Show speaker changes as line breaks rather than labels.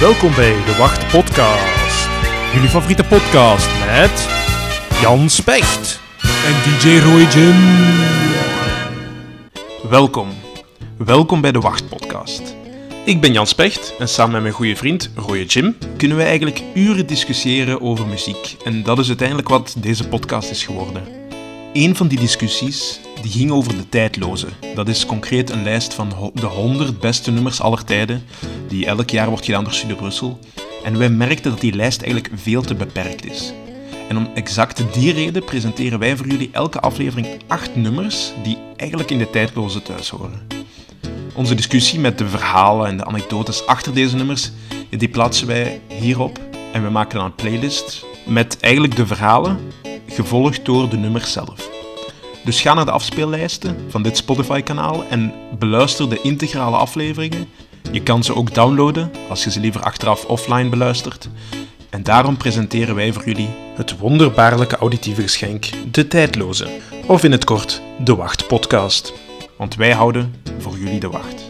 Welkom bij de Wacht Podcast. Jullie favoriete podcast met Jan Specht en DJ Roy Jim. Welkom. Welkom bij de Wacht Podcast. Ik ben Jan Specht en samen met mijn goede vriend Roy Jim kunnen we eigenlijk uren discussiëren over muziek. En dat is uiteindelijk wat deze podcast is geworden. Een van die discussies die ging over de tijdloze. Dat is concreet een lijst van de 100 beste nummers aller tijden, die elk jaar wordt gedaan door Studio Brussel. En wij merkten dat die lijst eigenlijk veel te beperkt is. En om exact die reden presenteren wij voor jullie elke aflevering 8 nummers die eigenlijk in de tijdloze thuis horen. Onze discussie met de verhalen en de anekdotes achter deze nummers, die plaatsen wij hierop en we maken dan een playlist met eigenlijk de verhalen, gevolgd door de nummers zelf. Dus ga naar de afspeellijsten van dit Spotify-kanaal en beluister de integrale afleveringen. Je kan ze ook downloaden als je ze liever achteraf offline beluistert. En daarom presenteren wij voor jullie het wonderbaarlijke auditieve geschenk, De Tijdloze. Of in het kort, De Wacht Podcast. Want wij houden voor jullie de wacht.